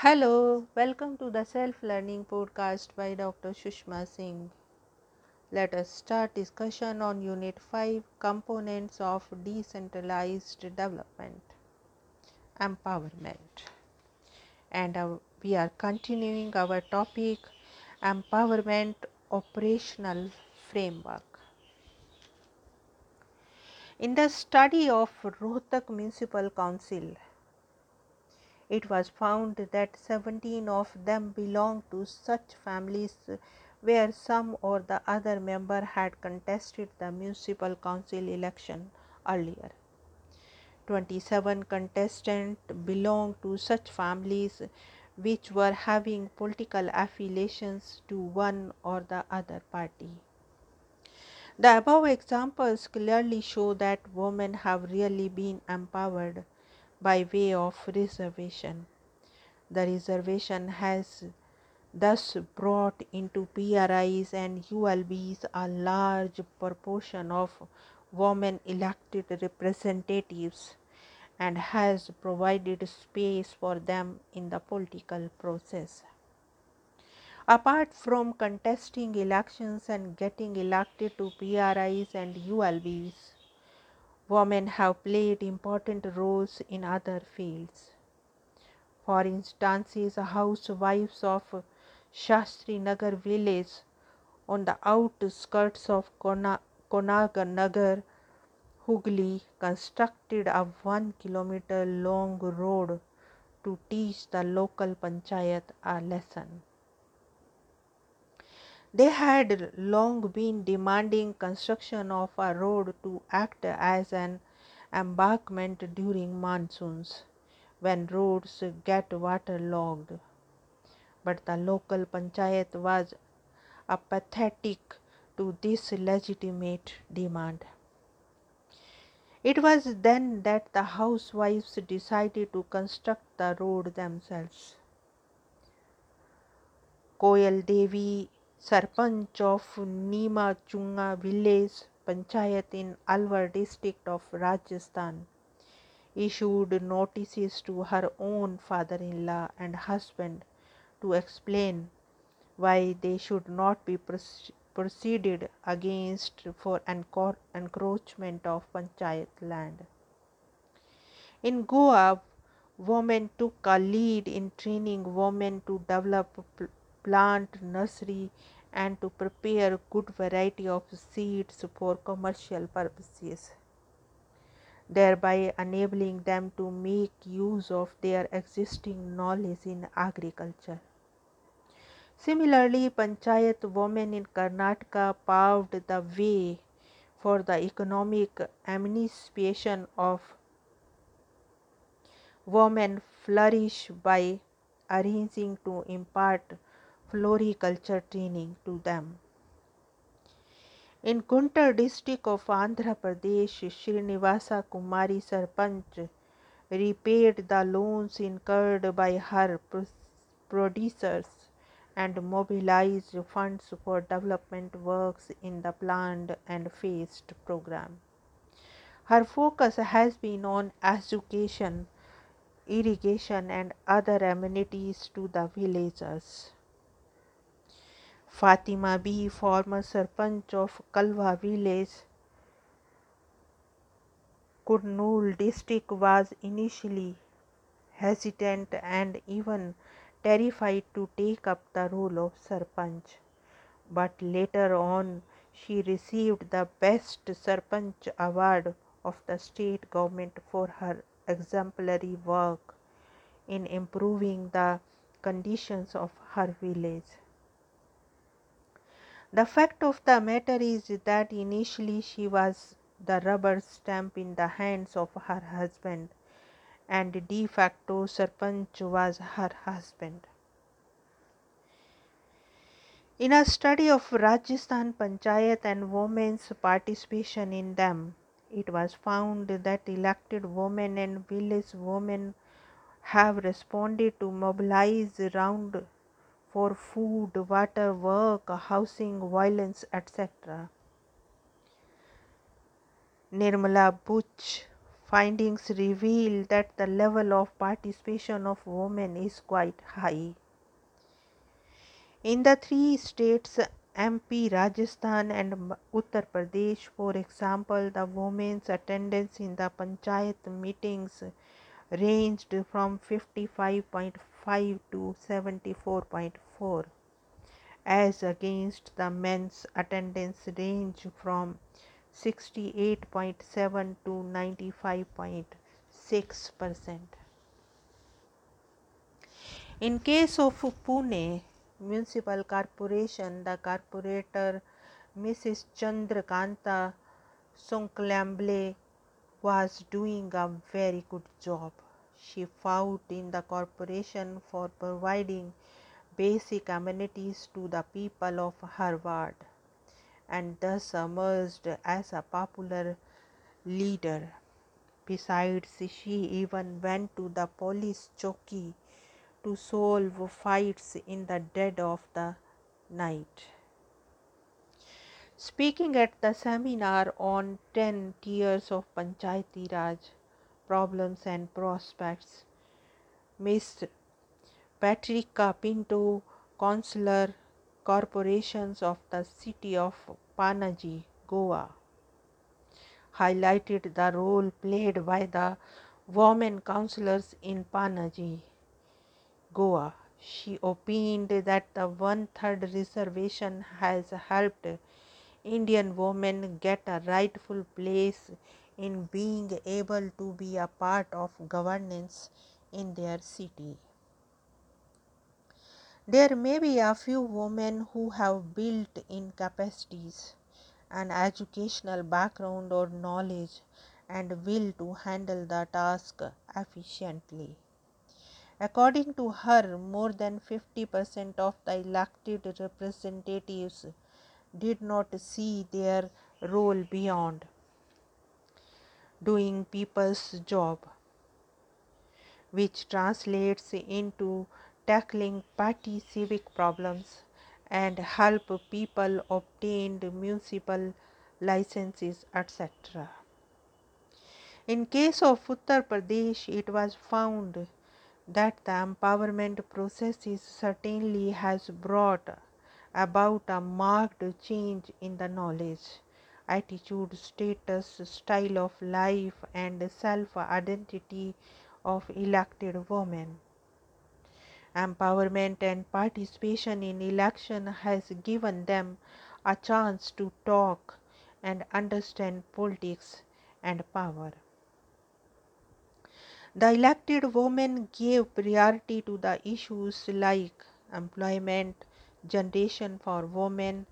Hello, welcome to the Self Learning Podcast by Dr. Sushma Singh. Let us start discussion on Unit 5 Components of Decentralized Development Empowerment. And uh, we are continuing our topic Empowerment Operational Framework. In the study of Rohtak Municipal Council, it was found that 17 of them belonged to such families where some or the other member had contested the municipal council election earlier. 27 contestants belonged to such families which were having political affiliations to one or the other party. The above examples clearly show that women have really been empowered by way of reservation. The reservation has thus brought into PRIs and ULBs a large proportion of women elected representatives and has provided space for them in the political process. Apart from contesting elections and getting elected to PRIs and ULBs, women have played important roles in other fields. For instance, housewives of Shastri Nagar village on the outskirts of Konaganagar, Hugli constructed a one kilometer long road to teach the local panchayat a lesson. They had long been demanding construction of a road to act as an embankment during monsoons when roads get waterlogged. But the local panchayat was apathetic to this legitimate demand. It was then that the housewives decided to construct the road themselves. Koyal Devi Sarpanch of Nima Chunga village panchayat in Alwar district of Rajasthan issued notices to her own father-in-law and husband to explain why they should not be proceeded against for encroachment of panchayat land. In Goa, women took a lead in training women to develop plant nursery and to prepare good variety of seeds for commercial purposes thereby enabling them to make use of their existing knowledge in agriculture. Similarly, Panchayat women in Karnataka paved the way for the economic emancipation of women flourish by arranging to impart floriculture training to them. In Guntur district of Andhra Pradesh, Srinivasa Kumari Sarpanch repaid the loans incurred by her producers and mobilized funds for development works in the planned and phased program. Her focus has been on education, irrigation, and other amenities to the villagers. Fatima Bi, former Sarpanch of Kalwa village, Kurnool district, was initially hesitant and even terrified to take up the role of Sarpanch. But later on, she received the Best Sarpanch award of the state government for her exemplary work in improving the conditions of her village. The fact of the matter is that initially she was the rubber stamp in the hands of her husband, and de facto Sarpanch was her husband. In a study of Rajasthan Panchayat and women's participation in them, it was found that elected women and village women have responded to mobilize around for food, water, work, housing, violence, etc. Nirmala Buch, findings reveal that the level of participation of women is quite high. In the three states MP, Rajasthan, and Uttar Pradesh, for example, the women's attendance in the panchayat meetings ranged from 55.5 to 74.4 as against the men's attendance range from 68.7 to 95.6 percent. In case of Pune Municipal Corporation, the corporator Mrs. Chandrakanta Sonkamble was doing a very good job. She fought in the corporation for providing basic amenities to the people of Harvard and thus emerged as a popular leader. Besides, she even went to the police chowki to solve fights in the dead of the night. Speaking at the seminar on 10 tiers of Panchayati Raj problems and prospects, Ms. Patricia Pinto, Councillor corporations of the city of Panaji, Goa, highlighted the role played by the women councillors in Panaji, Goa. She opined that the one third reservation has helped Indian women get a rightful place in being able to be a part of governance in their city. There may be a few women who have built in capacities, an educational background or knowledge, and will to handle the task efficiently. According to her, more than 50% of the elected representatives did not see their role beyond doing people's job, which translates into tackling petty civic problems and help people obtain municipal licenses etc. In case of Uttar Pradesh, it was found that the empowerment processes certainly has brought about a marked change in the knowledge, attitude, status, style of life, and self identity of elected women. Empowerment and participation in election has given them a chance to talk and understand politics and power. The elected women gave priority to the issues like employment, generation for women,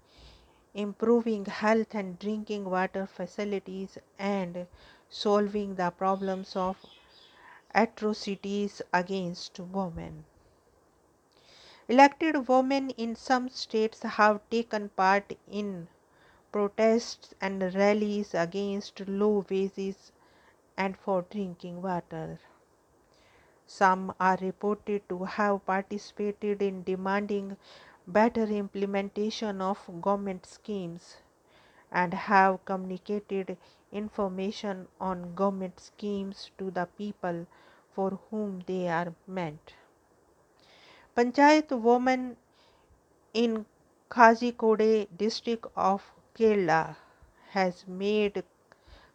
improving health and drinking water facilities, and solving the problems of atrocities against women. Elected women in some states have taken part in protests and rallies against low wages and for drinking water. Some are reported to have participated in demanding better implementation of government schemes and have communicated information on government schemes to the people for whom they are meant. Panchayat woman in Kozhikode district of Kerala has made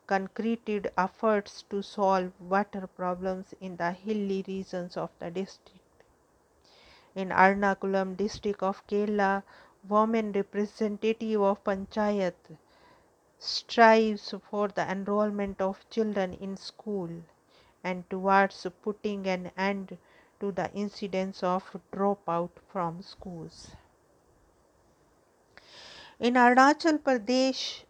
concreted efforts to solve water problems in the hilly regions of the district. In Ernakulam district of Kerala, women representative of Panchayat strives for the enrollment of children in school and towards putting an end to the incidence of dropout from schools. In Arunachal Pradesh,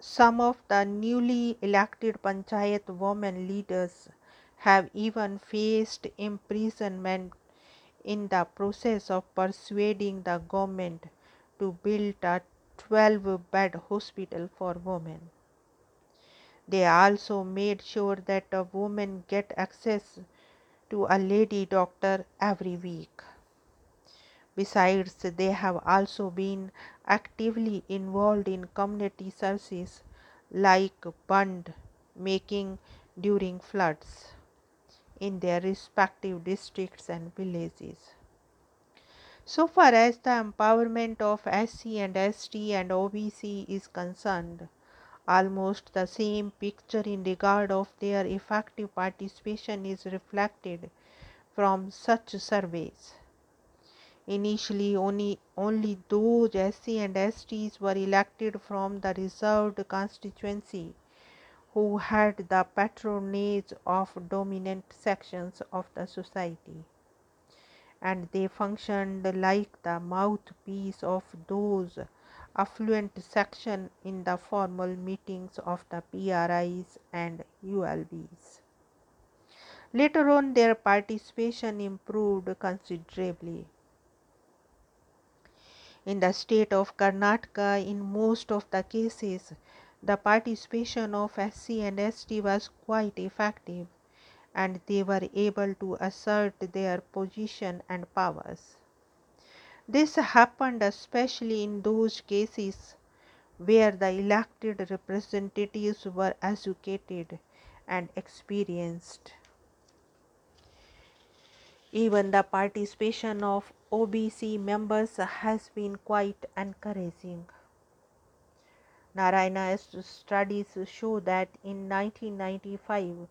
some of the newly elected panchayat women leaders have even faced imprisonment in the process of persuading the government to build a 12 bed hospital for women. They also made sure that a woman get access to a lady doctor every week. Besides, they have also been actively involved in community services like bund making, during floods in their respective districts and villages. So far as the empowerment of SC and ST and OBC is concerned, almost the same picture in regard of their effective participation is reflected from such surveys. Initially, only, only those SC and STs were elected from the reserved constituency who had the patronage of dominant sections of the society and they functioned like the mouthpiece of those affluent section in the formal meetings of the PRIs and ULBs. Later on, their participation improved considerably. In the state of Karnataka, in most of the cases, the participation of SC and ST was quite effective and they were able to assert their position and powers. This happened especially in those cases where the elected representatives were educated and experienced. Even the participation of OBC members has been quite encouraging. Narayana's studies show that in 1995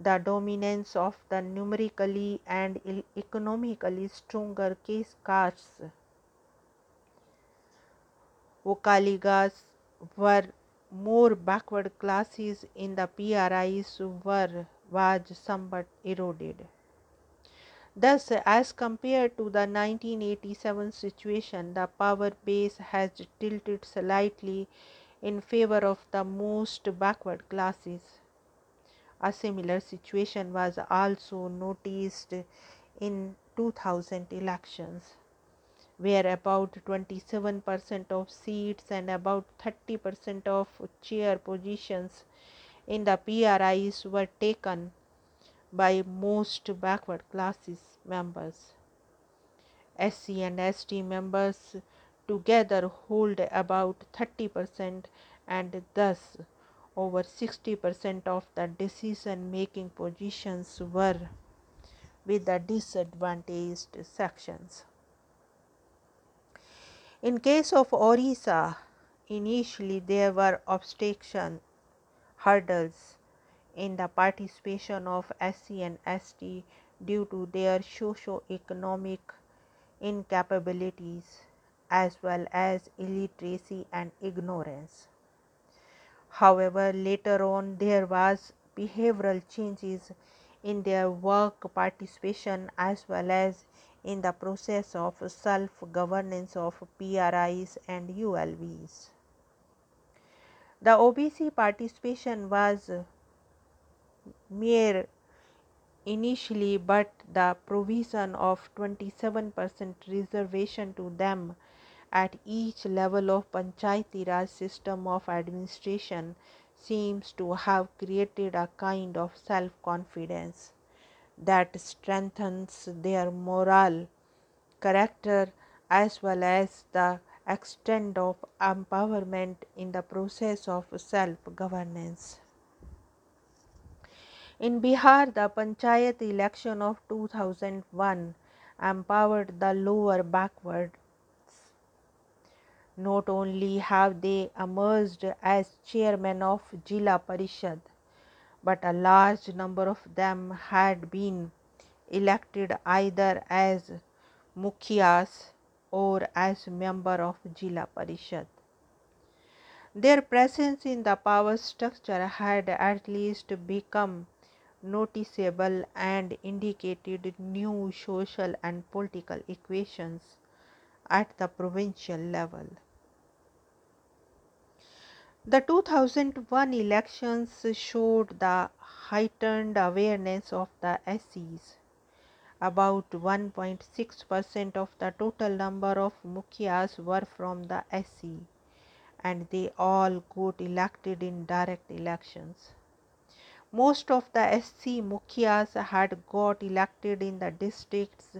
the dominance of the numerically and economically stronger case castes. Vokkaligas were more backward classes in the PRIs were was somewhat eroded. Thus, as compared to the 1987 situation, the power base has tilted slightly in favor of the most backward classes. A similar situation was also noticed in 2000 elections, where about 27% of seats and about 30% of chair positions in the PRIs were taken by most backward classes members. SC and ST members together hold about 30% and thus over 60% of the decision making positions were with the disadvantaged sections. In case of Orissa, initially there were obstruction hurdles in the participation of SC and ST due to their socio-economic incapabilities as well as illiteracy and ignorance. However, later on there was behavioral changes in their work participation as well as in the process of self governance of PRIs and ULBs. The OBC participation was mere initially, but the provision of 27% reservation to them at each level of Panchayati Raj system of administration seems to have created a kind of self confidence that strengthens their moral character as well as the extent of empowerment in the process of self governance. In Bihar, the Panchayat election of 2001 empowered the lower backward not only have they emerged as chairmen of Jila Parishad, but a large number of them had been elected either as mukhias or as member of Jila Parishad. Their presence in the power structure had at least become noticeable and indicated new social and political equations at the provincial level. The 2001 elections showed the heightened awareness of the SCs. About 1.6% of the total number of mukhias were from the SC and they all got elected in direct elections. Most of the SC mukhias had got elected in the districts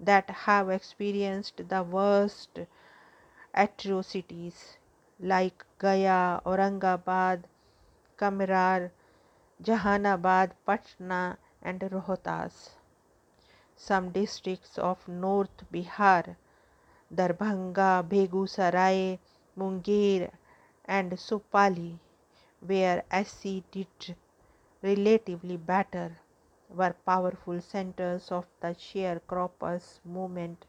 that have experienced the worst atrocities like Gaya, Aurangabad, कमरार, Jehanabad, Patna and Rohtas. Some districts of north Bihar, Darbhanga, Begusarai, Munger and Supaul where S C did relatively better were powerful centres of the sharecroppers movement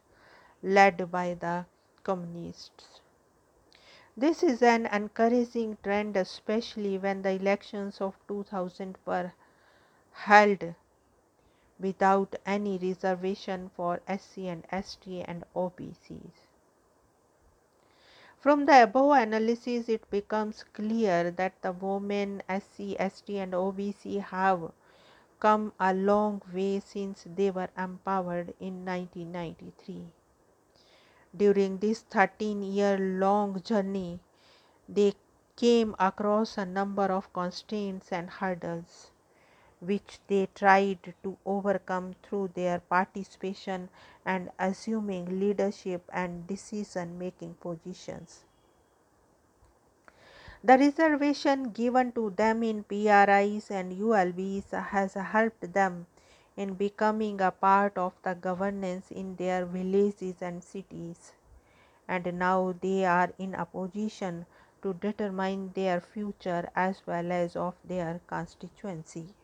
led by the communists This is an encouraging trend, especially when the elections of 2000 were held without any reservation for SC and ST and OBCs. From the above analysis, it becomes clear that the women SC, ST, and OBC have come a long way since they were empowered in 1993. During this 13 year long journey, they came across a number of constraints and hurdles which they tried to overcome through their participation and assuming leadership and decision making positions. The reservation given to them in PRIs and ULBs has helped them in becoming a part of the governance in their villages and cities. And now they are in a position to determine their future as well as of their constituency.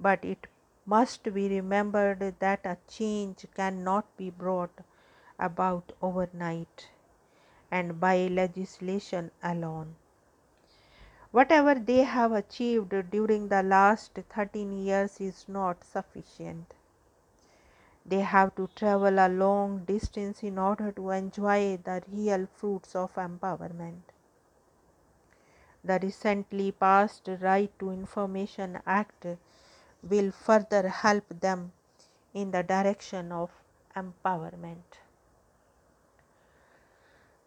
But it must be remembered that a change cannot be brought about overnight and by legislation alone. Whatever they have achieved during the last 13 years is not sufficient. They have to travel a long distance in order to enjoy the real fruits of empowerment. The recently passed Right to Information Act will further help them in the direction of empowerment.